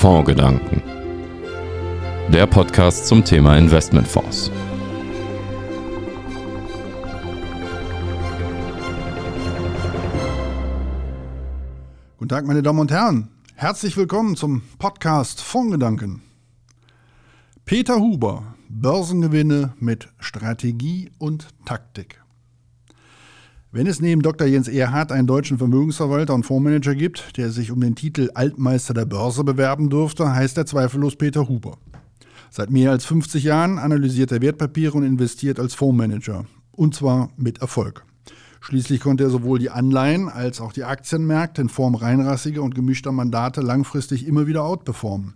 Fondsgedanken. Der Podcast zum Thema Investmentfonds. Guten Tag, meine Damen und Herren. Herzlich willkommen zum Podcast Fondsgedanken. Peter Huber, Börsengewinne mit Strategie und Taktik. Wenn es neben Dr. Jens Erhardt einen deutschen Vermögensverwalter und Fondsmanager gibt, der sich um den Titel Altmeister der Börse bewerben dürfte, heißt er zweifellos Peter Huber. Seit mehr als 50 Jahren analysiert er Wertpapiere und investiert als Fondsmanager. Und zwar mit Erfolg. Schließlich konnte er sowohl die Anleihen als auch die Aktienmärkte in Form reinrassiger und gemischter Mandate langfristig immer wieder outperformen.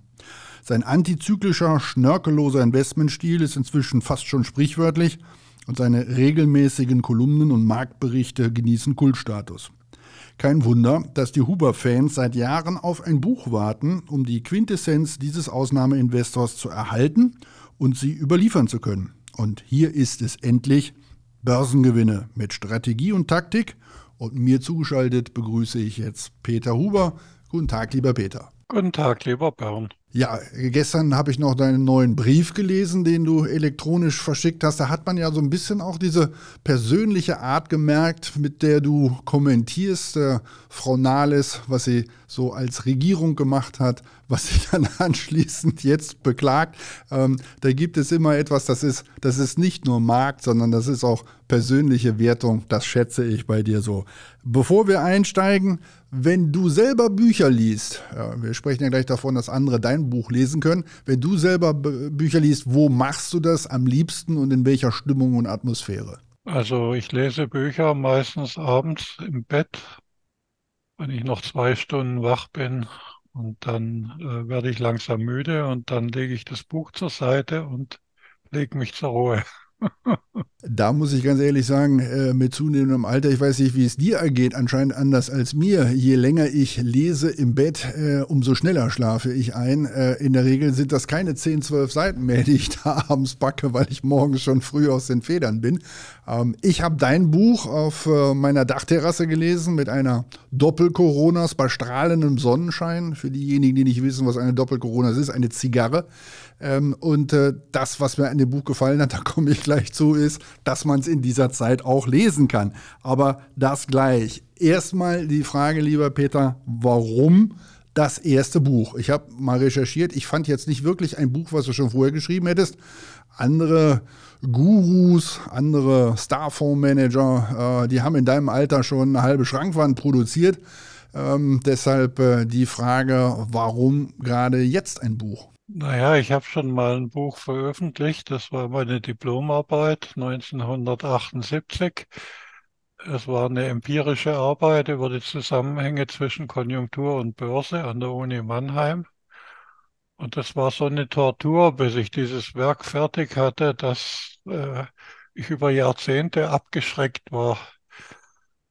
Sein antizyklischer, schnörkelloser Investmentstil ist inzwischen fast schon sprichwörtlich – und seine regelmäßigen Kolumnen und Marktberichte genießen Kultstatus. Kein Wunder, dass die Huber-Fans seit Jahren auf ein Buch warten, um die Quintessenz dieses Ausnahmeinvestors zu erhalten und sie überliefern zu können. Und hier ist es endlich Börsengewinne mit Strategie und Taktik. Und mir zugeschaltet begrüße ich jetzt Peter Huber. Guten Tag, lieber Peter. Guten Tag, lieber Bernd. Ja, gestern habe ich noch deinen neuen Brief gelesen, den du elektronisch verschickt hast. Da hat man ja so ein bisschen auch diese persönliche Art gemerkt, mit der du kommentierst, äh, Frau Nahles, was sie so als Regierung gemacht hat, was sie dann anschließend jetzt beklagt. Ähm, da gibt es immer etwas, das ist, das ist nicht nur Markt, sondern das ist auch persönliche Wertung. Das schätze ich bei dir so. Bevor wir einsteigen, wenn du selber Bücher liest, ja, wir sprechen ja gleich davon, dass andere dein Buch lesen können, wenn du selber Bücher liest, wo machst du das am liebsten und in welcher Stimmung und Atmosphäre? Also ich lese Bücher meistens abends im Bett, wenn ich noch zwei Stunden wach bin und dann äh, werde ich langsam müde und dann lege ich das Buch zur Seite und lege mich zur Ruhe. Da muss ich ganz ehrlich sagen, äh, mit zunehmendem Alter, ich weiß nicht, wie es dir ergeht, anscheinend anders als mir. Je länger ich lese im Bett, äh, umso schneller schlafe ich ein. Äh, in der Regel sind das keine 10, 12 Seiten mehr, die ich da abends backe, weil ich morgens schon früh aus den Federn bin. Ähm, ich habe dein Buch auf meiner Dachterrasse gelesen mit einer Doppel-Coronas bei strahlendem Sonnenschein. Für diejenigen, die nicht wissen, was eine Doppel-Coronas ist, eine Zigarre. Ähm, und das, was mir an dem Buch gefallen hat, da komme ich gleich zu, ist, dass man es in dieser Zeit auch lesen kann. Aber das gleich. Erstmal die Frage, lieber Peter, warum das erste Buch? Ich habe mal recherchiert. Ich fand jetzt nicht wirklich ein Buch, was du schon vorher geschrieben hättest. Andere Gurus, andere Starfondsmanager, äh, die haben in deinem Alter schon eine halbe Schrankwand produziert. Ähm, deshalb äh, die Frage, warum gerade jetzt ein Buch? Naja, ich habe schon mal ein Buch veröffentlicht. Das war meine Diplomarbeit 1978. Es war eine empirische Arbeit über die Zusammenhänge zwischen Konjunktur und Börse an der Uni Mannheim. Und das war so eine Tortur, bis ich dieses Werk fertig hatte, dass äh, ich über Jahrzehnte abgeschreckt war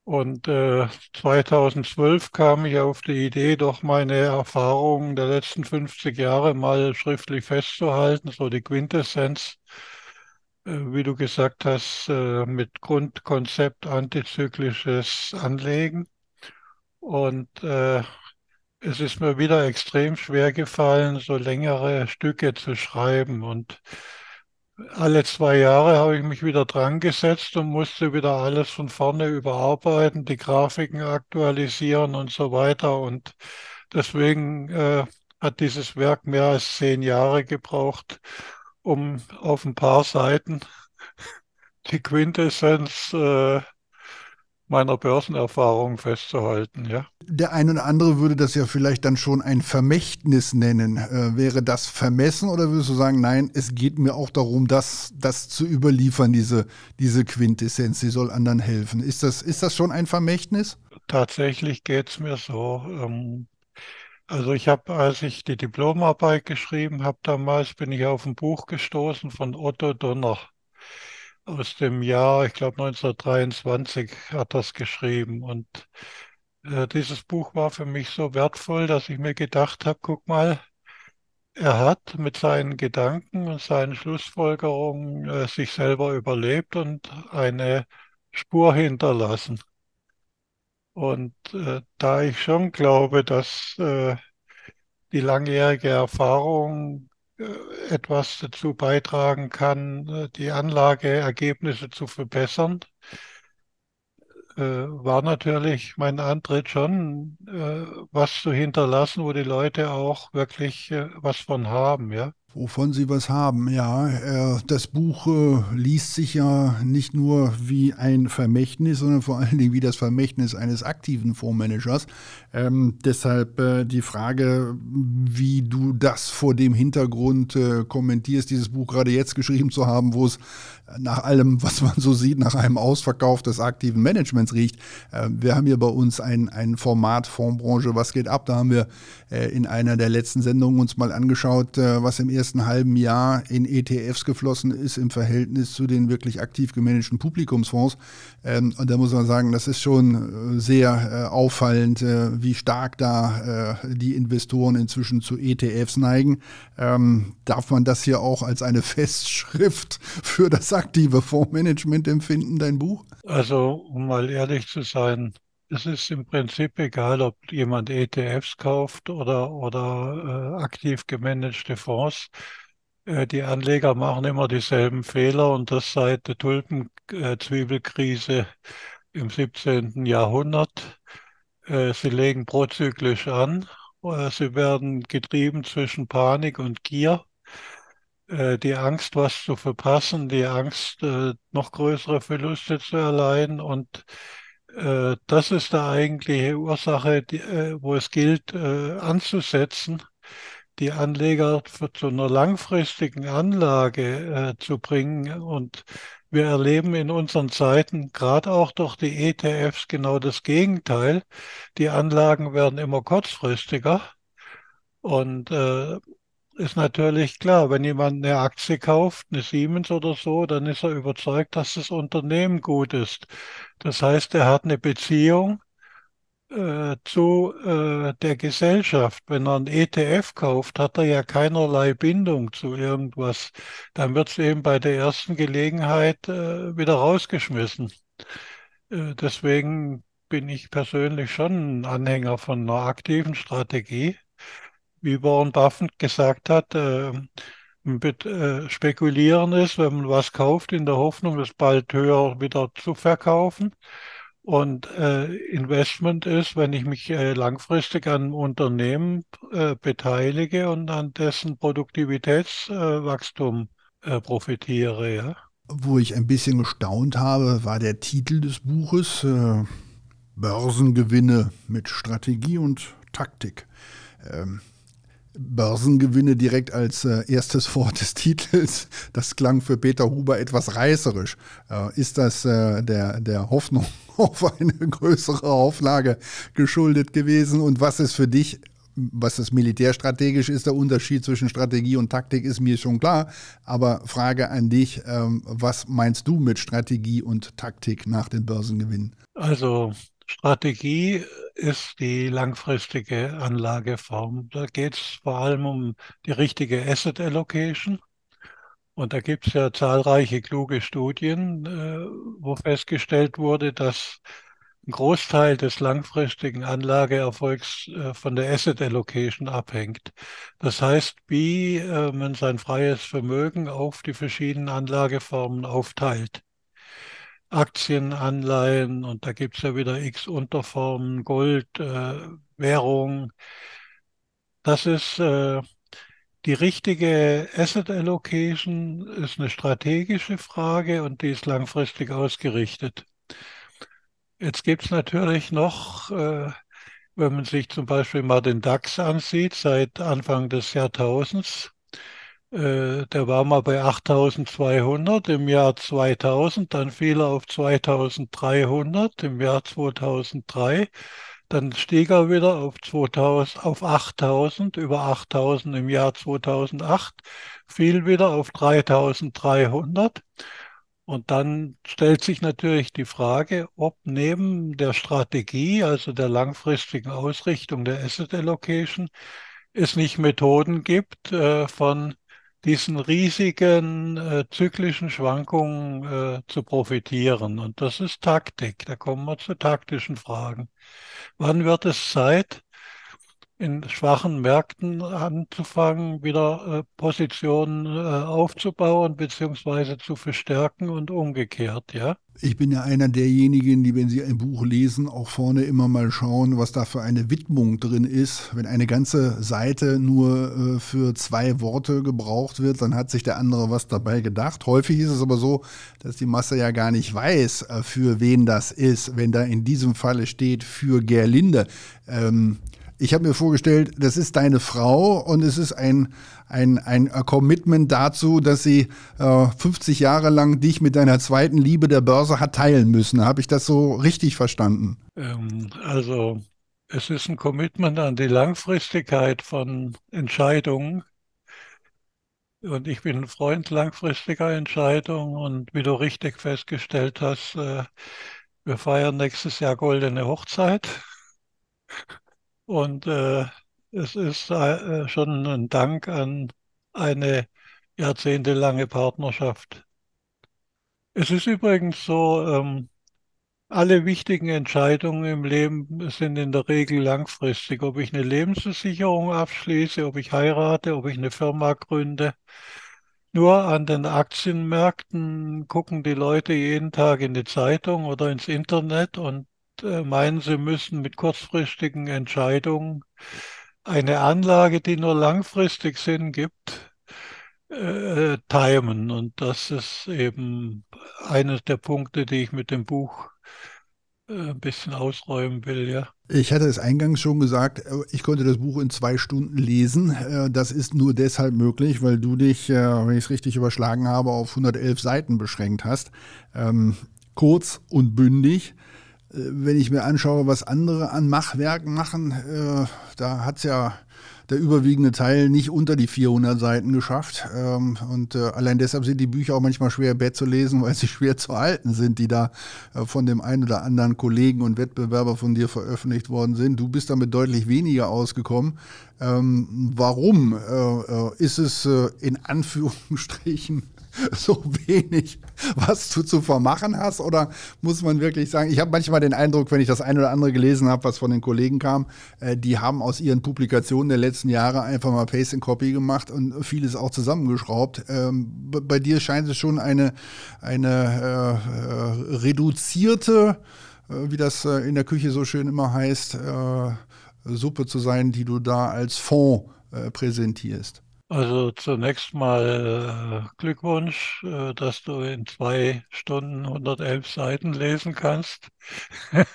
und äh, 2012 kam ich auf die Idee, doch meine Erfahrungen der letzten 50 Jahre mal schriftlich festzuhalten, so die Quintessenz, äh, wie du gesagt hast, äh, mit Grundkonzept antizyklisches Anlegen. Und äh, es ist mir wieder extrem schwer gefallen, so längere Stücke zu schreiben. Und alle zwei Jahre habe ich mich wieder dran gesetzt und musste wieder alles von vorne überarbeiten, die Grafiken aktualisieren und so weiter. Und deswegen äh, hat dieses Werk mehr als zehn Jahre gebraucht, um auf ein paar Seiten die Quintessenz äh, meiner Börsenerfahrung festzuhalten, ja. Der eine oder andere würde das ja vielleicht dann schon ein Vermächtnis nennen. Äh, wäre das vermessen oder würdest du sagen, nein, es geht mir auch darum, das, das zu überliefern, diese, diese Quintessenz, sie soll anderen helfen. Ist das, ist das schon ein Vermächtnis? Tatsächlich geht es mir so. Ähm, also ich habe, als ich die Diplomarbeit geschrieben habe damals, bin ich auf ein Buch gestoßen von Otto Donner aus dem Jahr, ich glaube 1923 hat das geschrieben. Und äh, dieses Buch war für mich so wertvoll, dass ich mir gedacht habe, guck mal, er hat mit seinen Gedanken und seinen Schlussfolgerungen äh, sich selber überlebt und eine Spur hinterlassen. Und äh, da ich schon glaube, dass äh, die langjährige Erfahrung etwas dazu beitragen kann, äh, die Anlageergebnisse zu verbessern, äh, war natürlich mein Antritt schon, was zu hinterlassen, wo die Leute auch wirklich was von haben, ja. Wovon Sie was haben, ja. Äh, das Buch äh, liest sich ja nicht nur wie ein Vermächtnis, sondern vor allen Dingen wie das Vermächtnis eines aktiven Fondsmanagers. Ähm, deshalb äh, die Frage, wie du das vor dem Hintergrund kommentierst, dieses Buch gerade jetzt geschrieben zu haben, wo es nach allem, was man so sieht, nach einem Ausverkauf des aktiven Managements riecht. Wir haben hier bei uns ein, ein Format Fondsbranche, was geht ab? Da haben wir in einer der letzten Sendungen uns mal angeschaut, was im ersten ersten halben Jahr in ETFs geflossen ist im Verhältnis zu den wirklich aktiv gemanagten Publikumsfonds. Ähm, und da muss man sagen, das ist schon äh, sehr äh, auffallend, äh, wie stark da äh, die Investoren inzwischen zu ETFs neigen. Ähm, darf man das hier auch als eine Festschrift für das aktive Fondsmanagement empfinden, dein Buch? Also, um mal ehrlich zu sein, es ist im Prinzip egal, ob jemand ETFs kauft oder, oder äh, aktiv gemanagte Fonds. Äh, die Anleger machen immer dieselben Fehler und das seit der Tulpenzwiebelkrise äh, im 17. Jahrhundert. Äh, sie legen prozyklisch an. Äh, sie werden getrieben zwischen Panik und Gier äh, die Angst, was zu verpassen, die Angst, noch größere Verluste zu erleiden und äh, das ist die eigentliche Ursache, die, äh, wo es gilt äh, anzusetzen, die Anleger für, zu einer langfristigen Anlage zu bringen. Und wir erleben in unseren Zeiten, gerade auch durch die ETFs, genau das Gegenteil. Die Anlagen werden immer kurzfristiger. Und äh, ist natürlich klar, wenn jemand eine Aktie kauft, eine Siemens oder so, dann ist er überzeugt, dass das Unternehmen gut ist. Das heißt, er hat eine Beziehung äh, zu äh, der Gesellschaft. Wenn er einen ETF kauft, hat er ja keinerlei Bindung zu irgendwas. Dann wird es eben bei der ersten Gelegenheit äh, wieder rausgeschmissen. Äh, deswegen bin ich persönlich schon ein Anhänger von einer aktiven Strategie wie Warren Buffett gesagt hat, äh, äh, spekulieren ist, wenn man was kauft, in der Hoffnung, es bald höher wieder zu verkaufen. Und äh, Investment ist, wenn ich mich äh, langfristig an einem Unternehmen äh, beteilige und an dessen Produktivitätswachstum äh, profitiere. Ja. Wo ich ein bisschen gestaunt habe, war der Titel des Buches Börsengewinne mit Strategie und Taktik. Ähm, Börsengewinne direkt als äh, erstes Wort des Titels. Das klang für Peter Huber etwas reißerisch. Äh, ist das äh, der, der Hoffnung auf eine größere Auflage geschuldet gewesen? Und was ist für dich, was das militärstrategisch ist, der Unterschied zwischen Strategie und Taktik, ist mir schon klar. Aber Frage an dich, ähm, was meinst du mit Strategie und Taktik nach den Börsengewinnen? Also Strategie ist die langfristige Anlageform. Da geht es vor allem um die richtige Asset Allocation. Und da gibt es ja zahlreiche kluge Studien, äh, wo festgestellt wurde, dass ein Großteil des langfristigen Anlageerfolgs äh, von der Asset Allocation abhängt. Das heißt, wie äh, man sein freies Vermögen auf die verschiedenen Anlageformen aufteilt. Aktien, Anleihen und da gibt es ja wieder x Unterformen, Gold, äh, Währung. Das ist äh, die richtige Asset Allocation, ist eine strategische Frage und die ist langfristig ausgerichtet. Jetzt gibt es natürlich noch, äh, wenn man sich zum Beispiel mal den DAX ansieht, seit Anfang des Jahrtausends, äh, der war mal bei 8200 im Jahr 2000, dann fiel er auf 2300 im Jahr 2003, dann stieg er wieder auf 2000, auf 8000, über 8000 im Jahr 2008, fiel wieder auf 3300. Und dann stellt sich natürlich die Frage, ob neben der Strategie, also der langfristigen Ausrichtung der Asset Allocation, es nicht Methoden gibt äh, von diesen riesigen äh, zyklischen Schwankungen äh, zu profitieren. Und das ist Taktik. Da kommen wir zu taktischen Fragen. Wann wird es Zeit, in schwachen Märkten anzufangen, wieder äh, Positionen äh, aufzubauen beziehungsweise zu verstärken und umgekehrt, ja. Ich bin ja einer derjenigen, die, wenn sie ein Buch lesen, auch vorne immer mal schauen, was da für eine Widmung drin ist. Wenn eine ganze Seite nur äh, für zwei Worte gebraucht wird, dann hat sich der andere was dabei gedacht. Häufig ist es aber so, dass die Masse ja gar nicht weiß, äh, für wen das ist. Wenn da in diesem Falle steht, für Gerlinde. Ähm, ich habe mir vorgestellt, das ist deine Frau und es ist ein, ein, ein Commitment dazu, dass sie äh, 50 Jahre lang dich mit deiner zweiten Liebe der Börse hat teilen müssen. Habe ich das so richtig verstanden? Ähm, also es ist ein Commitment an die Langfristigkeit von Entscheidungen. Und ich bin ein Freund langfristiger Entscheidungen. Und wie du richtig festgestellt hast, äh, wir feiern nächstes Jahr goldene Hochzeit. Und äh, es ist äh, schon ein Dank an eine jahrzehntelange Partnerschaft. Es ist übrigens so, ähm, alle wichtigen Entscheidungen im Leben sind in der Regel langfristig. Ob ich eine Lebensversicherung abschließe, ob ich heirate, ob ich eine Firma gründe. Nur an den Aktienmärkten gucken die Leute jeden Tag in die Zeitung oder ins Internet und meinen, sie müssen mit kurzfristigen Entscheidungen eine Anlage, die nur langfristig Sinn gibt, äh, timen. Und das ist eben eines der Punkte, die ich mit dem Buch äh, ein bisschen ausräumen will, ja. Ich hatte es eingangs schon gesagt, äh, ich konnte das Buch in zwei Stunden lesen. Das ist nur deshalb möglich, weil du dich, wenn ich es richtig überschlagen habe, auf 111 Seiten beschränkt hast. Ähm, kurz und bündig. Wenn ich mir anschaue, was andere an Machwerken machen, äh, da hat es ja der überwiegende Teil nicht unter die 400 Seiten geschafft. Ähm, und äh, allein deshalb sind die Bücher auch manchmal schwer Bett zu lesen, weil sie schwer zu halten sind, die da äh, von dem einen oder anderen Kollegen und Wettbewerber von dir veröffentlicht worden sind. Du bist damit deutlich weniger ausgekommen. Ähm, warum ist es in Anführungsstrichen so wenig, was du zu vermachen hast? Oder muss man wirklich sagen, ich habe manchmal den Eindruck, wenn ich das ein oder andere gelesen habe, was von den Kollegen kam, äh, die haben aus ihren Publikationen der letzten Jahre einfach mal Paste and Copy gemacht und vieles auch zusammengeschraubt. Ähm, bei dir scheint es schon eine, eine äh, äh, reduzierte, äh, wie das äh, in der Küche so schön immer heißt, äh, Suppe zu sein, die du da als Fond präsentierst. Also zunächst mal äh, Glückwunsch, äh, dass du in zwei Stunden 111 Seiten lesen kannst.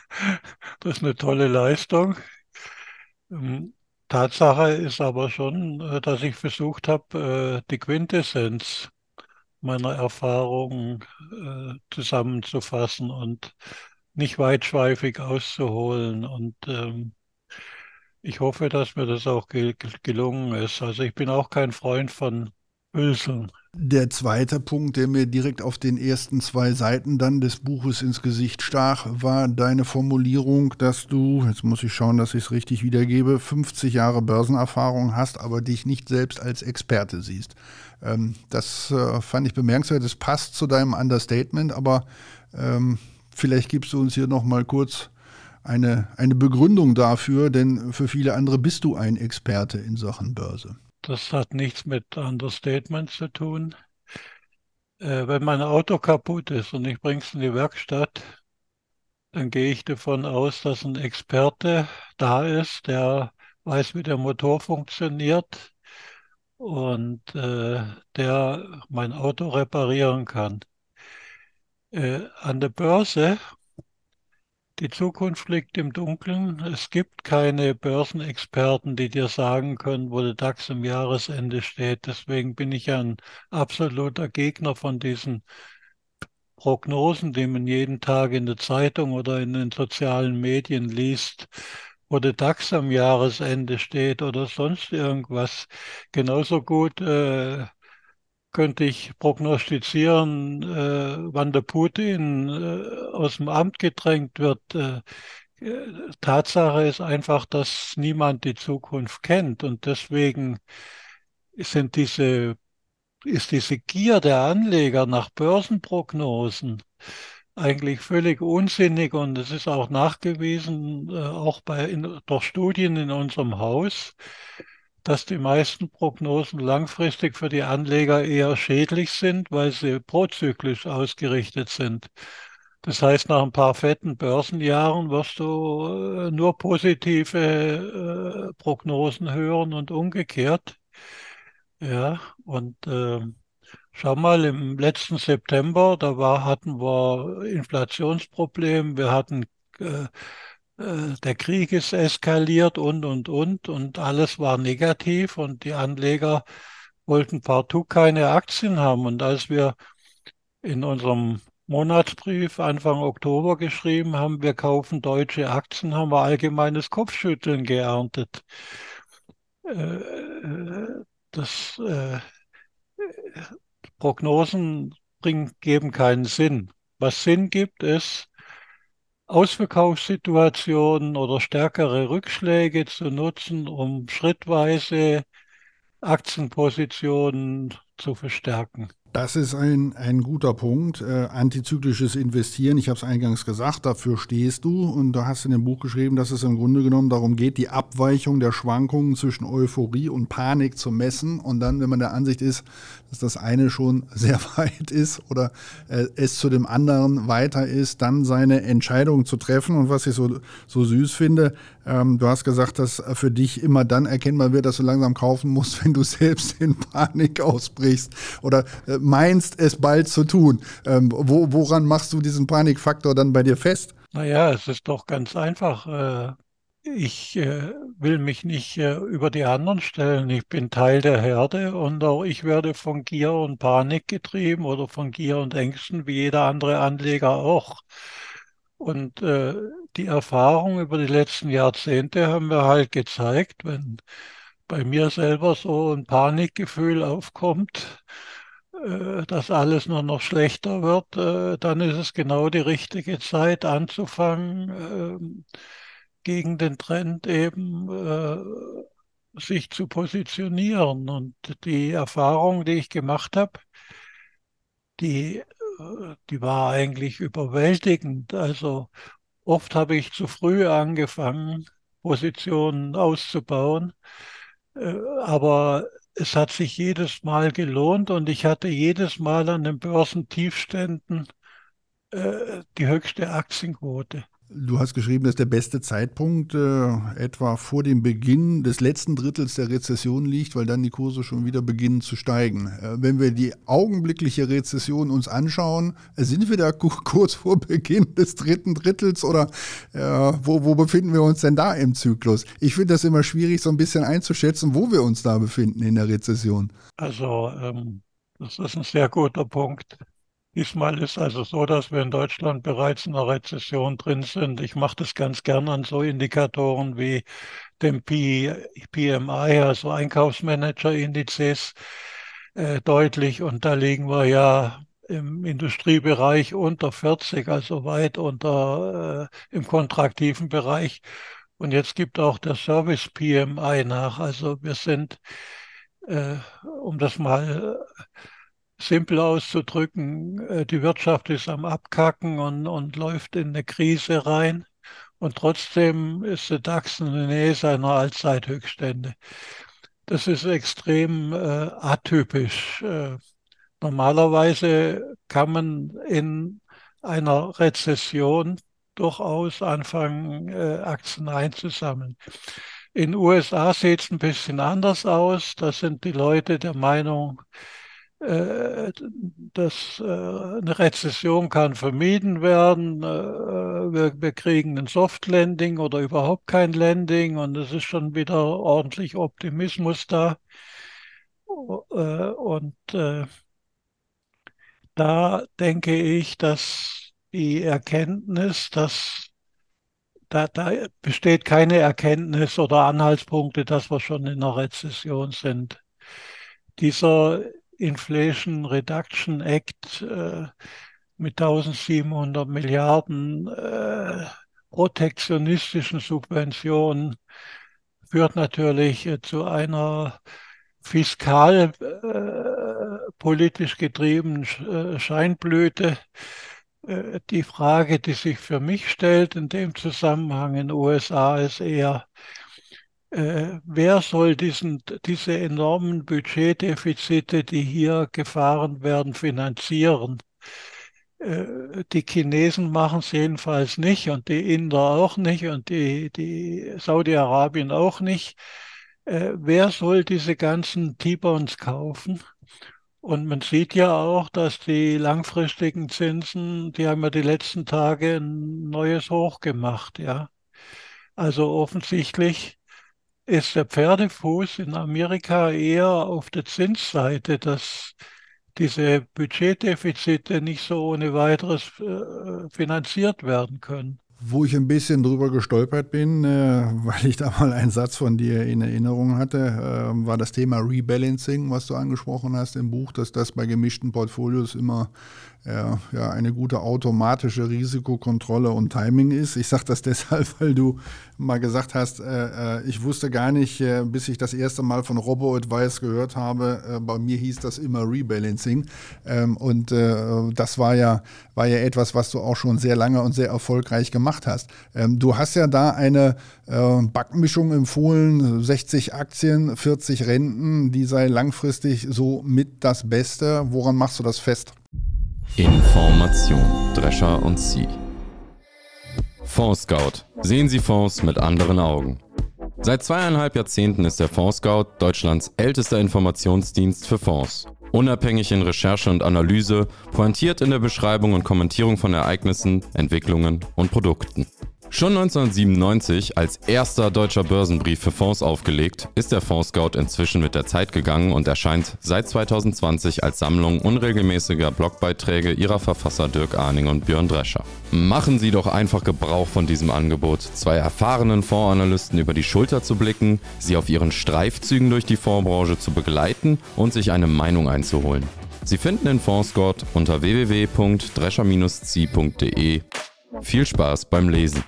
Das ist eine tolle Leistung. Ähm, Tatsache ist aber schon, äh, dass ich versucht habe, die Quintessenz meiner Erfahrungen zusammenzufassen und nicht weitschweifig auszuholen. Und ähm, ich hoffe, dass mir das auch ge gelungen ist. Also ich bin auch kein Freund von Hülsen. Der zweite Punkt, der mir direkt auf den ersten zwei Seiten dann des Buches ins Gesicht stach, war deine Formulierung, dass du, jetzt muss ich schauen, dass ich es richtig wiedergebe, 50 Jahre Börsenerfahrung hast, aber dich nicht selbst als Experte siehst. Ähm, das äh, fand ich bemerkenswert. Das passt zu deinem Understatement, aber ähm, vielleicht gibst du uns hier noch mal kurz eine, eine Begründung dafür, denn für viele andere bist du ein Experte in Sachen Börse. Das hat nichts mit Understatement zu tun. Äh, wenn mein Auto kaputt ist und ich bringe es in die Werkstatt, dann gehe ich davon aus, dass ein Experte da ist, der weiß, wie der Motor funktioniert und äh, der mein Auto reparieren kann. Äh, an der Börse die Zukunft liegt im Dunkeln. Es gibt keine Börsenexperten, die dir sagen können, wo der DAX im Jahresende steht. Deswegen bin ich ein absoluter Gegner von diesen Prognosen, die man jeden Tag in der Zeitung oder in den sozialen Medien liest, wo der DAX am Jahresende steht oder sonst irgendwas. Genauso gut äh, könnte ich prognostizieren, äh, wann der Putin äh, aus dem Amt gedrängt wird. Äh, Tatsache ist einfach, dass niemand die Zukunft kennt und deswegen sind diese, ist diese Gier der Anleger nach Börsenprognosen eigentlich völlig unsinnig und es ist auch nachgewiesen, äh, auch bei, in, durch Studien in unserem Haus, dass die meisten Prognosen langfristig für die Anleger eher schädlich sind, weil sie prozyklisch ausgerichtet sind. Das heißt, nach ein paar fetten Börsenjahren wirst du äh, nur positive äh, Prognosen hören und umgekehrt. Ja, und äh, schau mal, im letzten September, da war, hatten wir Inflationsproblem, wir hatten äh, der Krieg ist eskaliert und, und, und, und alles war negativ und die Anleger wollten partout keine Aktien haben. Und als wir in unserem Monatsbrief Anfang Oktober geschrieben haben, wir kaufen deutsche Aktien, haben wir allgemeines Kopfschütteln geerntet. Äh, das, äh, Prognosen bringen, geben keinen Sinn. Was Sinn gibt, ist, Ausverkaufssituationen oder stärkere Rückschläge zu nutzen, um schrittweise Aktienpositionen zu verstärken. Das ist ein, ein guter Punkt. Äh, antizyklisches Investieren, ich habe es eingangs gesagt, dafür stehst du. Und du hast in dem Buch geschrieben, dass es im Grunde genommen darum geht, die Abweichung der Schwankungen zwischen Euphorie und Panik zu messen. Und dann, wenn man der Ansicht ist, dass das eine schon sehr weit ist oder äh, es zu dem anderen weiter ist, dann seine Entscheidung zu treffen. Und was ich so, so süß finde, ähm, du hast gesagt, dass für dich immer dann erkennbar wird, dass du langsam kaufen musst, wenn du selbst in Panik ausbrichst oder äh, meinst, es bald zu tun. Ähm, wo, woran machst du diesen Panikfaktor dann bei dir fest? Naja, es ist doch ganz einfach. Äh, ich äh, will mich nicht äh, über die anderen stellen. Ich bin Teil der Herde und auch ich werde von Gier und Panik getrieben oder von Gier und Ängsten wie jeder andere Anleger auch. Und äh, die Erfahrung über die letzten Jahrzehnte haben wir halt gezeigt, wenn bei mir selber so ein Panikgefühl aufkommt, äh, dass alles nur noch schlechter wird, äh, dann ist es genau die richtige Zeit anzufangen, äh, gegen den Trend eben äh, sich zu positionieren. Und die Erfahrung, die ich gemacht habe, die die war eigentlich überwältigend. Also oft habe ich zu früh angefangen, Positionen auszubauen, äh, aber es hat sich jedes Mal gelohnt und ich hatte jedes Mal an den Börsentiefständen äh, die höchste Aktienquote. Du hast geschrieben, dass der beste Zeitpunkt äh, etwa vor dem Beginn des letzten Drittels der Rezession liegt, weil dann die Kurse schon wieder beginnen zu steigen. Äh, wenn wir die augenblickliche Rezession uns anschauen, äh, sind wir da kurz vor Beginn des dritten Drittels oder äh, wo, wo befinden wir uns denn da im Zyklus? Ich finde das immer schwierig, so ein bisschen einzuschätzen, wo wir uns da befinden in der Rezession. Also ähm, das ist ein sehr guter Punkt. Diesmal ist also so, dass wir in Deutschland bereits in einer Rezession drin sind. Ich mache das ganz gern an so Indikatoren wie dem PMI, also Einkaufsmanager-Indizes, äh, deutlich. Und da liegen wir ja im Industriebereich unter 40, also weit unter äh, im kontraktiven Bereich. Und jetzt gibt auch der Service PMI nach. Also wir sind, äh, um das mal simpel auszudrücken, äh, die Wirtschaft ist am Abkacken und, und läuft in eine Krise rein. Und trotzdem ist der DAX in der Nähe seiner Allzeithöchststände. Das ist extrem äh, atypisch. Äh, normalerweise kann man in einer Rezession durchaus anfangen, äh, Aktien einzusammeln. In den USA sieht es ein bisschen anders aus. Da sind die Leute der Meinung, dass äh, eine Rezession kann vermieden werden. Äh, wir, wir kriegen ein Soft Landing oder überhaupt kein Landing und es ist schon wieder ordentlich Optimismus da. Und da denke ich, dass die Erkenntnis, dass da, da besteht keine Erkenntnis oder Anhaltspunkte, dass wir schon in einer Rezession sind. Dieser Inflation Reduction Act äh, mit 1700 Milliarden äh, protektionistischen Subventionen führt natürlich äh, zu einer fiskal äh, getriebenen äh, Scheinblüte. Äh, die Frage, die sich für mich stellt in dem Zusammenhang in den USA, ist eher, äh, wer soll diesen, diese enormen Budgetdefizite, die hier gefahren werden, finanzieren? Äh, die Chinesen machen es jedenfalls nicht und die Inder auch nicht und die, die Saudi-Arabien auch nicht. Äh, wer soll diese ganzen T-Bonds kaufen? Und man sieht ja auch, dass die langfristigen Zinsen, die haben ja die letzten Tage ein neues Hoch gemacht, ja. Also offensichtlich ist der Pferdefuß in Amerika eher auf der Zinsseite, dass diese Budgetdefizite nicht so ohne weiteres äh, finanziert werden können. Wo ich ein bisschen drüber gestolpert bin, äh, weil ich da mal einen Satz von dir in Erinnerung hatte, äh, war das Thema Rebalancing, was du angesprochen hast im Buch, dass das bei gemischten Portfolios immer ja, eine gute automatische Risikokontrolle und Timing ist. Ich sage das deshalb, weil du mal gesagt hast, äh, äh, ich wusste gar nicht, äh, bis ich das erste Mal von Robo-Advice gehört habe, äh, bei mir hieß das immer Rebalancing. Ähm, und äh, das war ja, war ja etwas, was du auch schon sehr lange und sehr erfolgreich gemacht hast. Ähm, du hast ja da eine äh, Backmischung empfohlen, 60 Aktien, 40 Renten, die sei langfristig so mit das Beste. Woran machst du das fest? Information, Drescher und Sie. Fonds Scout. Sehen Sie Fonds mit anderen Augen. Seit zweieinhalb Jahrzehnten ist der Fonds Scout Deutschlands ältester Informationsdienst für Fonds. Unabhängig in Recherche und Analyse, pointiert in der Beschreibung und Kommentierung von Ereignissen, Entwicklungen und Produkten. Schon 1997 als erster deutscher Börsenbrief für Fonds aufgelegt, ist der Fonds Scout inzwischen mit der Zeit gegangen und erscheint seit 2020 als Sammlung unregelmäßiger Blogbeiträge ihrer Verfasser Dirk Arning und Björn Drescher. Machen Sie doch einfach Gebrauch von diesem Angebot, zwei erfahrenen Fondsanalysten über die Schulter zu blicken, sie auf ihren Streifzügen durch die Fondsbranche zu begleiten und sich eine Meinung einzuholen. Sie finden den Fonds Scout unter www.drescher-zi.de. Viel Spaß beim Lesen.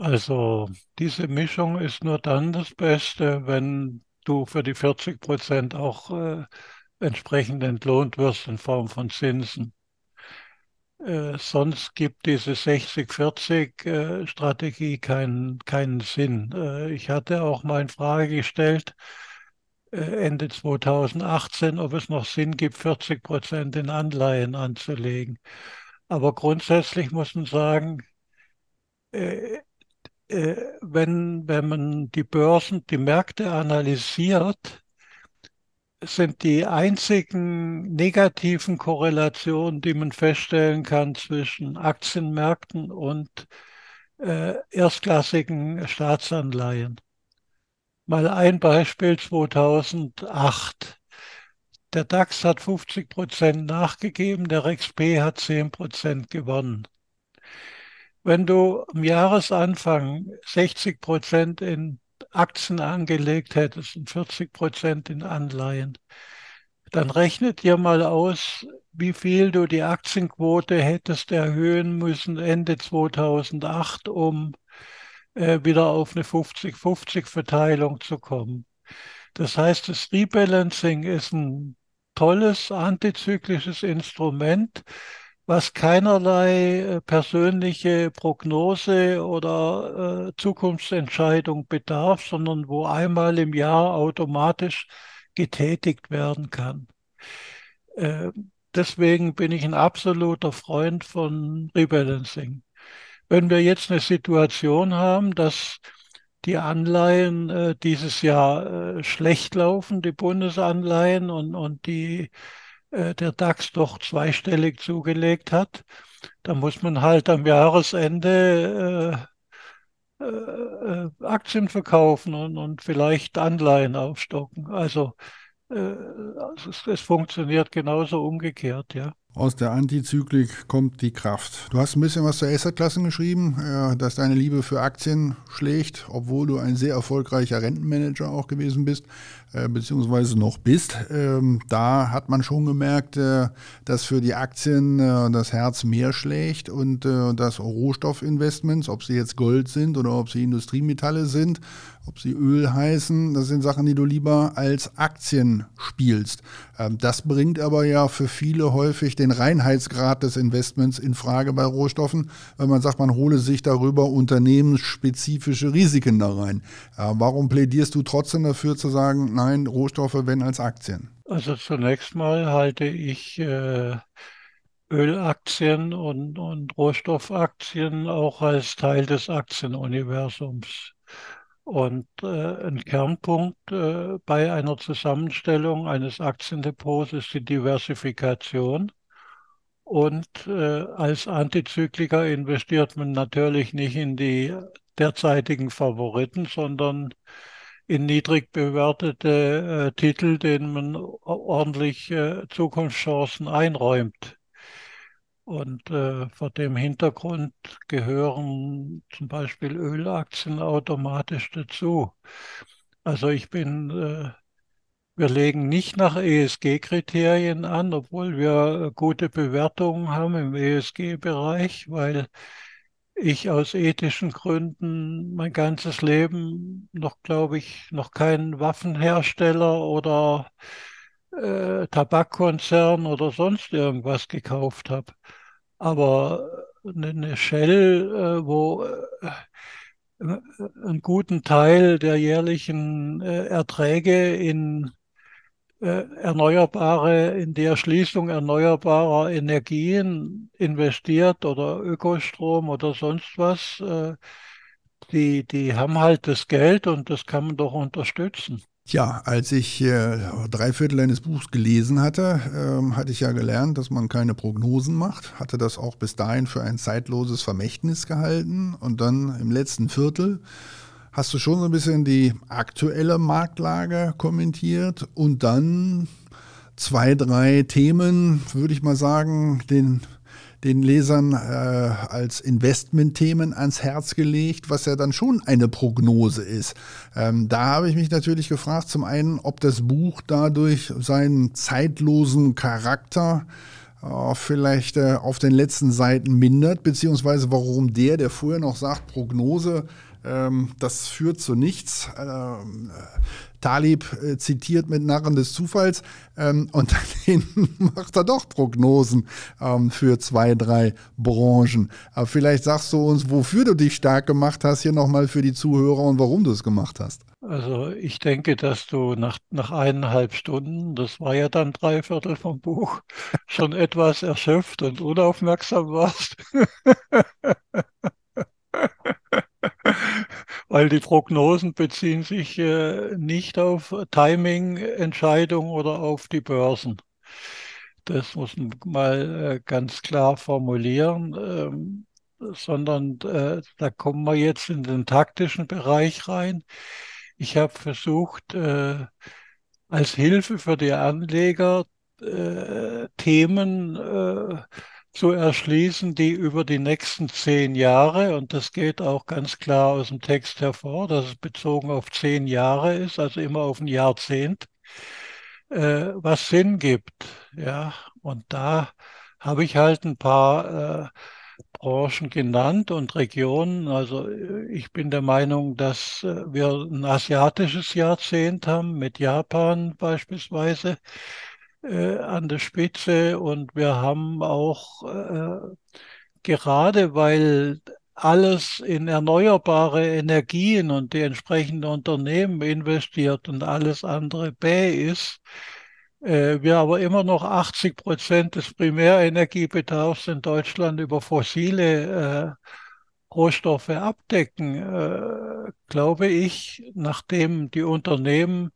Also diese Mischung ist nur dann das Beste, wenn du für die 40 Prozent auch äh, entsprechend entlohnt wirst in Form von Zinsen. Äh, sonst gibt diese 60-40-Strategie äh, keinen, keinen Sinn. Äh, ich hatte auch mal in Frage gestellt, äh, Ende 2018, ob es noch Sinn gibt, 40 Prozent in Anleihen anzulegen. Aber grundsätzlich muss man sagen, äh, wenn, wenn man die Börsen, die Märkte analysiert, sind die einzigen negativen Korrelationen, die man feststellen kann zwischen Aktienmärkten und äh, erstklassigen Staatsanleihen. Mal ein Beispiel 2008. Der DAX hat 50 Prozent nachgegeben, der REXP hat 10 Prozent gewonnen. Wenn du am Jahresanfang 60 Prozent in Aktien angelegt hättest und 40 Prozent in Anleihen, dann rechnet dir mal aus, wie viel du die Aktienquote hättest erhöhen müssen Ende 2008, um äh, wieder auf eine 50-50-Verteilung zu kommen. Das heißt, das Rebalancing ist ein tolles antizyklisches Instrument, was keinerlei äh, persönliche Prognose oder äh, Zukunftsentscheidung bedarf, sondern wo einmal im Jahr automatisch getätigt werden kann. Äh, deswegen bin ich ein absoluter Freund von Rebalancing. Wenn wir jetzt eine Situation haben, dass die Anleihen äh, dieses Jahr schlecht laufen, die Bundesanleihen und, und die, äh, der DAX doch zweistellig zugelegt hat. Da muss man halt am Jahresende äh, äh, Aktien verkaufen und, und vielleicht Anleihen aufstocken. Also, äh, also es, es funktioniert genauso umgekehrt, ja. Aus der Antizyklik kommt die Kraft. Du hast ein bisschen was zur Assetklassen geschrieben, äh, dass deine Liebe für Aktien schlägt, obwohl du ein sehr erfolgreicher Rentenmanager auch gewesen bist, äh, beziehungsweise noch bist. Ähm, da hat man schon gemerkt, äh, dass für die Aktien das Herz mehr schlägt und dass Rohstoffinvestments, ob sie jetzt Gold sind oder ob sie Industriemetalle sind, ob sie Öl heißen, das sind Sachen, die du lieber als Aktien spielst. Ähm, das bringt aber ja für viele häufig den Reinheitsgrad des Investments in Frage bei Rohstoffen, weil man sagt, man hole sich darüber unternehmensspezifische Risiken da rein. Äh, warum plädierst du trotzdem dafür zu sagen, nein, Rohstoffe, wenn als Aktien? Also zunächst mal halte ich äh, Ölaktien und, und Rohstoffaktien auch als Teil des Aktienuniversums. Und äh, ein Kernpunkt äh, bei einer Zusammenstellung eines Aktiendepots ist die Diversifikation. Und äh, als Antizykliker investiert man natürlich nicht in die derzeitigen Favoriten, sondern in niedrig bewertete äh, Titel, denen man ordentlich äh, Zukunftschancen einräumt. Und äh, vor dem Hintergrund gehören zum Beispiel Ölaktien automatisch dazu. Also ich bin, äh, wir legen nicht nach ESG-Kriterien an, obwohl wir gute Bewertungen haben im ESG-Bereich, weil ich aus ethischen Gründen mein ganzes Leben noch, glaube ich, noch keinen Waffenhersteller oder äh, Tabakkonzern oder sonst irgendwas gekauft habe. Aber eine Shell, äh, wo äh, einen guten Teil der jährlichen äh, Erträge in erneuerbare, in die Erschließung erneuerbarer Energien investiert oder Ökostrom oder sonst was, die, die haben halt das Geld und das kann man doch unterstützen. Ja, als ich äh, drei Viertel eines Buchs gelesen hatte, ähm, hatte ich ja gelernt, dass man keine Prognosen macht, hatte das auch bis dahin für ein zeitloses Vermächtnis gehalten und dann im letzten Viertel hast du schon so ein bisschen die aktuelle Marktlage kommentiert und dann zwei, drei Themen, würde ich mal sagen, den den Lesern äh, als Investmentthemen ans Herz gelegt, was ja dann schon eine Prognose ist. Ähm, da habe ich mich natürlich gefragt, zum einen, ob das Buch dadurch seinen zeitlosen Charakter äh, vielleicht äh, auf den letzten Seiten mindert, beziehungsweise warum der, der vorher noch sagt, Prognose, das führt zu nichts. Ähm, Talib äh, zitiert mit Narren des Zufalls ähm, und dann hinten macht er doch Prognosen ähm, für zwei, drei Branchen. Aber vielleicht sagst du uns, wofür du dich stark gemacht hast, hier nochmal für die Zuhörer und warum du es gemacht hast. Also ich denke, dass du nach, nach eineinhalb Stunden, das war ja dann drei Viertel vom Buch, schon etwas erschöpft und unaufmerksam warst. weil die Prognosen beziehen sich äh, nicht auf Timing-Entscheidungen oder auf die Börsen. Das muss man mal äh, ganz klar formulieren, ähm, sondern äh, da kommen wir jetzt in den taktischen Bereich rein. Ich habe versucht, äh, als Hilfe für die Anleger äh, Themen äh, zu erschließen, die über die nächsten zehn Jahre, und das geht auch ganz klar aus dem Text hervor, dass es bezogen auf zehn Jahre ist, also immer auf ein Jahrzehnt, äh, was Sinn gibt. Ja, und da habe ich halt ein paar äh, Branchen genannt und Regionen. Also äh, ich bin der Meinung, dass äh, wir ein asiatisches Jahrzehnt haben mit Japan beispielsweise äh, an der Spitze. Und wir haben auch äh, gerade weil alles in erneuerbare Energien und die entsprechenden Unternehmen investiert und alles andere bäh ist, äh, wir aber immer noch 80 Prozent des Primärenergiebedarfs in Deutschland über fossile äh, Rohstoffe abdecken, äh, glaube ich, nachdem die Unternehmen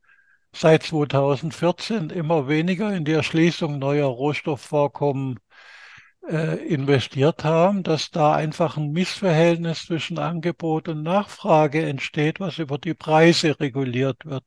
seit 2014 immer weniger in die Erschließung neuer Rohstoffvorkommen äh, investiert haben, dass da einfach ein Missverhältnis zwischen Angebot und Nachfrage entsteht, was über die Preise reguliert wird.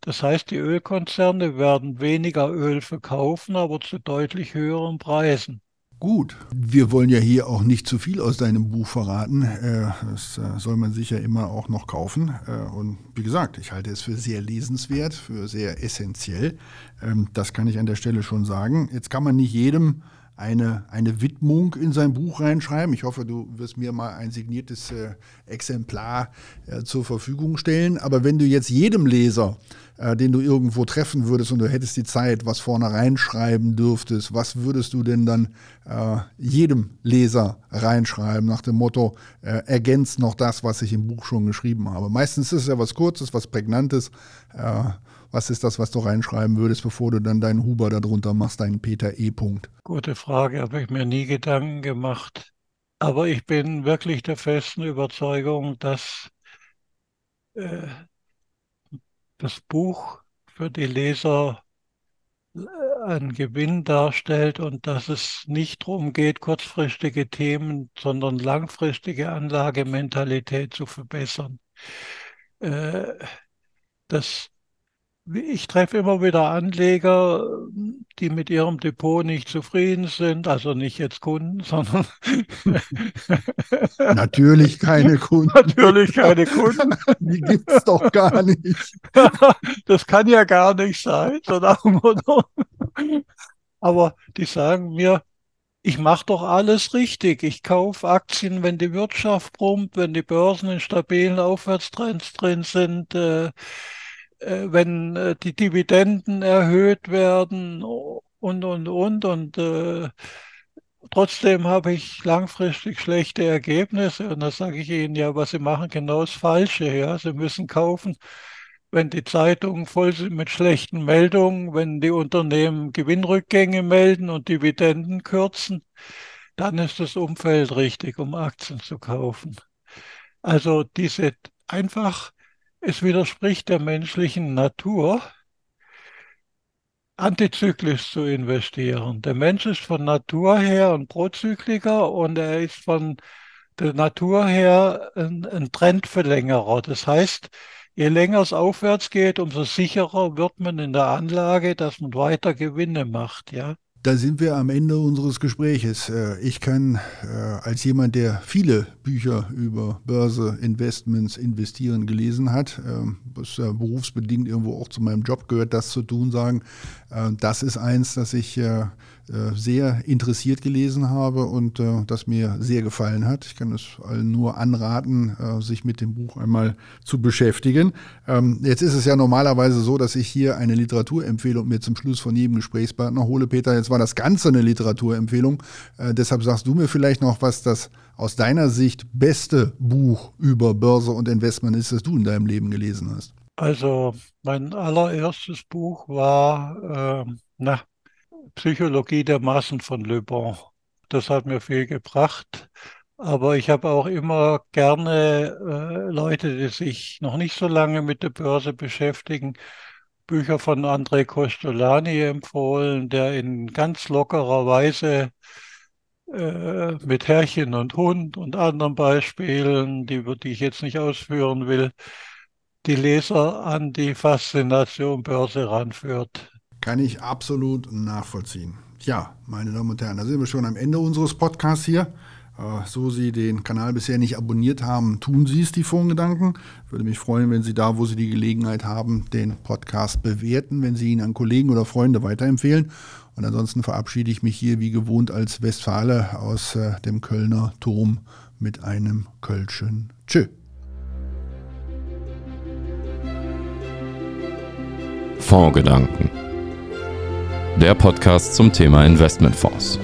Das heißt, die Ölkonzerne werden weniger Öl verkaufen, aber zu deutlich höheren Preisen. Gut, wir wollen ja hier auch nicht zu viel aus deinem Buch verraten. Äh, das äh, soll man sicher immer auch noch kaufen. Äh, und wie gesagt, ich halte es für sehr lesenswert, für sehr essentiell. Ähm, das kann ich an der Stelle schon sagen. Jetzt kann man nicht jedem eine, eine Widmung in sein Buch reinschreiben. Ich hoffe, du wirst mir mal ein signiertes äh, Exemplar äh, zur Verfügung stellen. Aber wenn du jetzt jedem Leser, äh, den du irgendwo treffen würdest und du hättest die Zeit, was vorne reinschreiben dürftest, was würdest du denn dann äh, jedem Leser reinschreiben nach dem Motto, äh, ergänzt noch das, was ich im Buch schon geschrieben habe. Meistens ist es ja was Kurzes, was Prägnantes. Was ist das, was du reinschreiben würdest, bevor du dann deinen Huber darunter machst, deinen Peter E. -Punkt? Gute Frage, habe ich mir nie Gedanken gemacht. Aber ich bin wirklich der festen Überzeugung, dass äh, das Buch für die Leser äh, einen Gewinn darstellt und dass es nicht darum geht, kurzfristige Themen, sondern langfristige Anlagementalität zu verbessern. Äh, das ich treffe immer wieder Anleger, die mit ihrem Depot nicht zufrieden sind, also nicht jetzt Kunden, sondern natürlich keine Kunden. Natürlich keine Kunden. Die gibt es doch gar nicht. das kann ja gar nicht sein. Aber die sagen mir, ich mache doch alles richtig. Ich kaufe Aktien, wenn die Wirtschaft brummt, wenn die Börsen in stabilen Aufwärtstrends drin sind. Äh, wenn äh, die Dividenden erhöht werden und, und, und. Und äh, trotzdem habe ich langfristig schlechte Ergebnisse. Und da sage ich Ihnen ja, was Sie machen, genau das Falsche. Ja? Sie müssen kaufen, wenn die Zeitungen voll sind mit schlechten Meldungen, wenn die Unternehmen Gewinnrückgänge melden und Dividenden kürzen, dann ist das Umfeld richtig, um Aktien zu kaufen. Also diese einfach es widerspricht der menschlichen Natur, antizyklisch zu investieren. Der Mensch ist von Natur her ein Prozykliker und er ist von der Natur her ein, ein Trendverlängerer. Das heißt, je länger es aufwärts geht, umso sicherer wird man in der Anlage, dass man weiter Gewinne macht. Ja. Da sind wir am Ende unseres Gespräches. Äh, ich kann äh, als jemand, der viele Bücher über Börse, Investments, Investieren gelesen hat, ähm, was berufsbedingt irgendwo auch zu meinem Job gehört, das zu tun, sagen, äh, das ist eins, das ich sehr interessiert gelesen habe und äh, das mir sehr gefallen hat. Ich kann es allen nur anraten, äh, sich mit dem Buch einmal zu beschäftigen. Ähm, jetzt ist es ja normalerweise so, dass ich hier eine Literaturempfehlung mir zum Schluss von jedem Gesprächspartner hole. Peter, jetzt war das Ganze eine Literaturempfehlung. Äh, deshalb sagst du mir vielleicht noch, was das aus deiner Sicht beste Buch über Börse und Investment ist, das du in deinem Leben gelesen hast. Also mein allererstes Buch war, äh, na, Psychologie der Massen von Le Bon. Das hat mir viel gebracht. Aber ich habe auch immer gerne äh, Leute, die sich noch nicht so lange mit der Börse beschäftigen, Bücher von André Costolani empfohlen, der in ganz lockerer Weise äh, mit Herrchen und Hund und anderen Beispielen, die, die ich jetzt nicht ausführen will, die Leser an die Faszination Börse ranführt. Kann ich absolut nachvollziehen. Ja, meine Damen und Herren, da sind wir schon am Ende unseres Podcasts hier. Äh, so Sie den Kanal bisher nicht abonniert haben, tun Sie es, die Fondsgedanken. Würde mich freuen, wenn Sie da, wo Sie die Gelegenheit haben, den Podcast bewerten, wenn Sie ihn an Kollegen oder Freunde weiterempfehlen. Und ansonsten verabschiede ich mich hier wie gewohnt als Westfale aus äh, dem Kölner Turm mit einem Kölschen Tschö. Fondsgedanken der Podcast zum Thema Investmentfonds.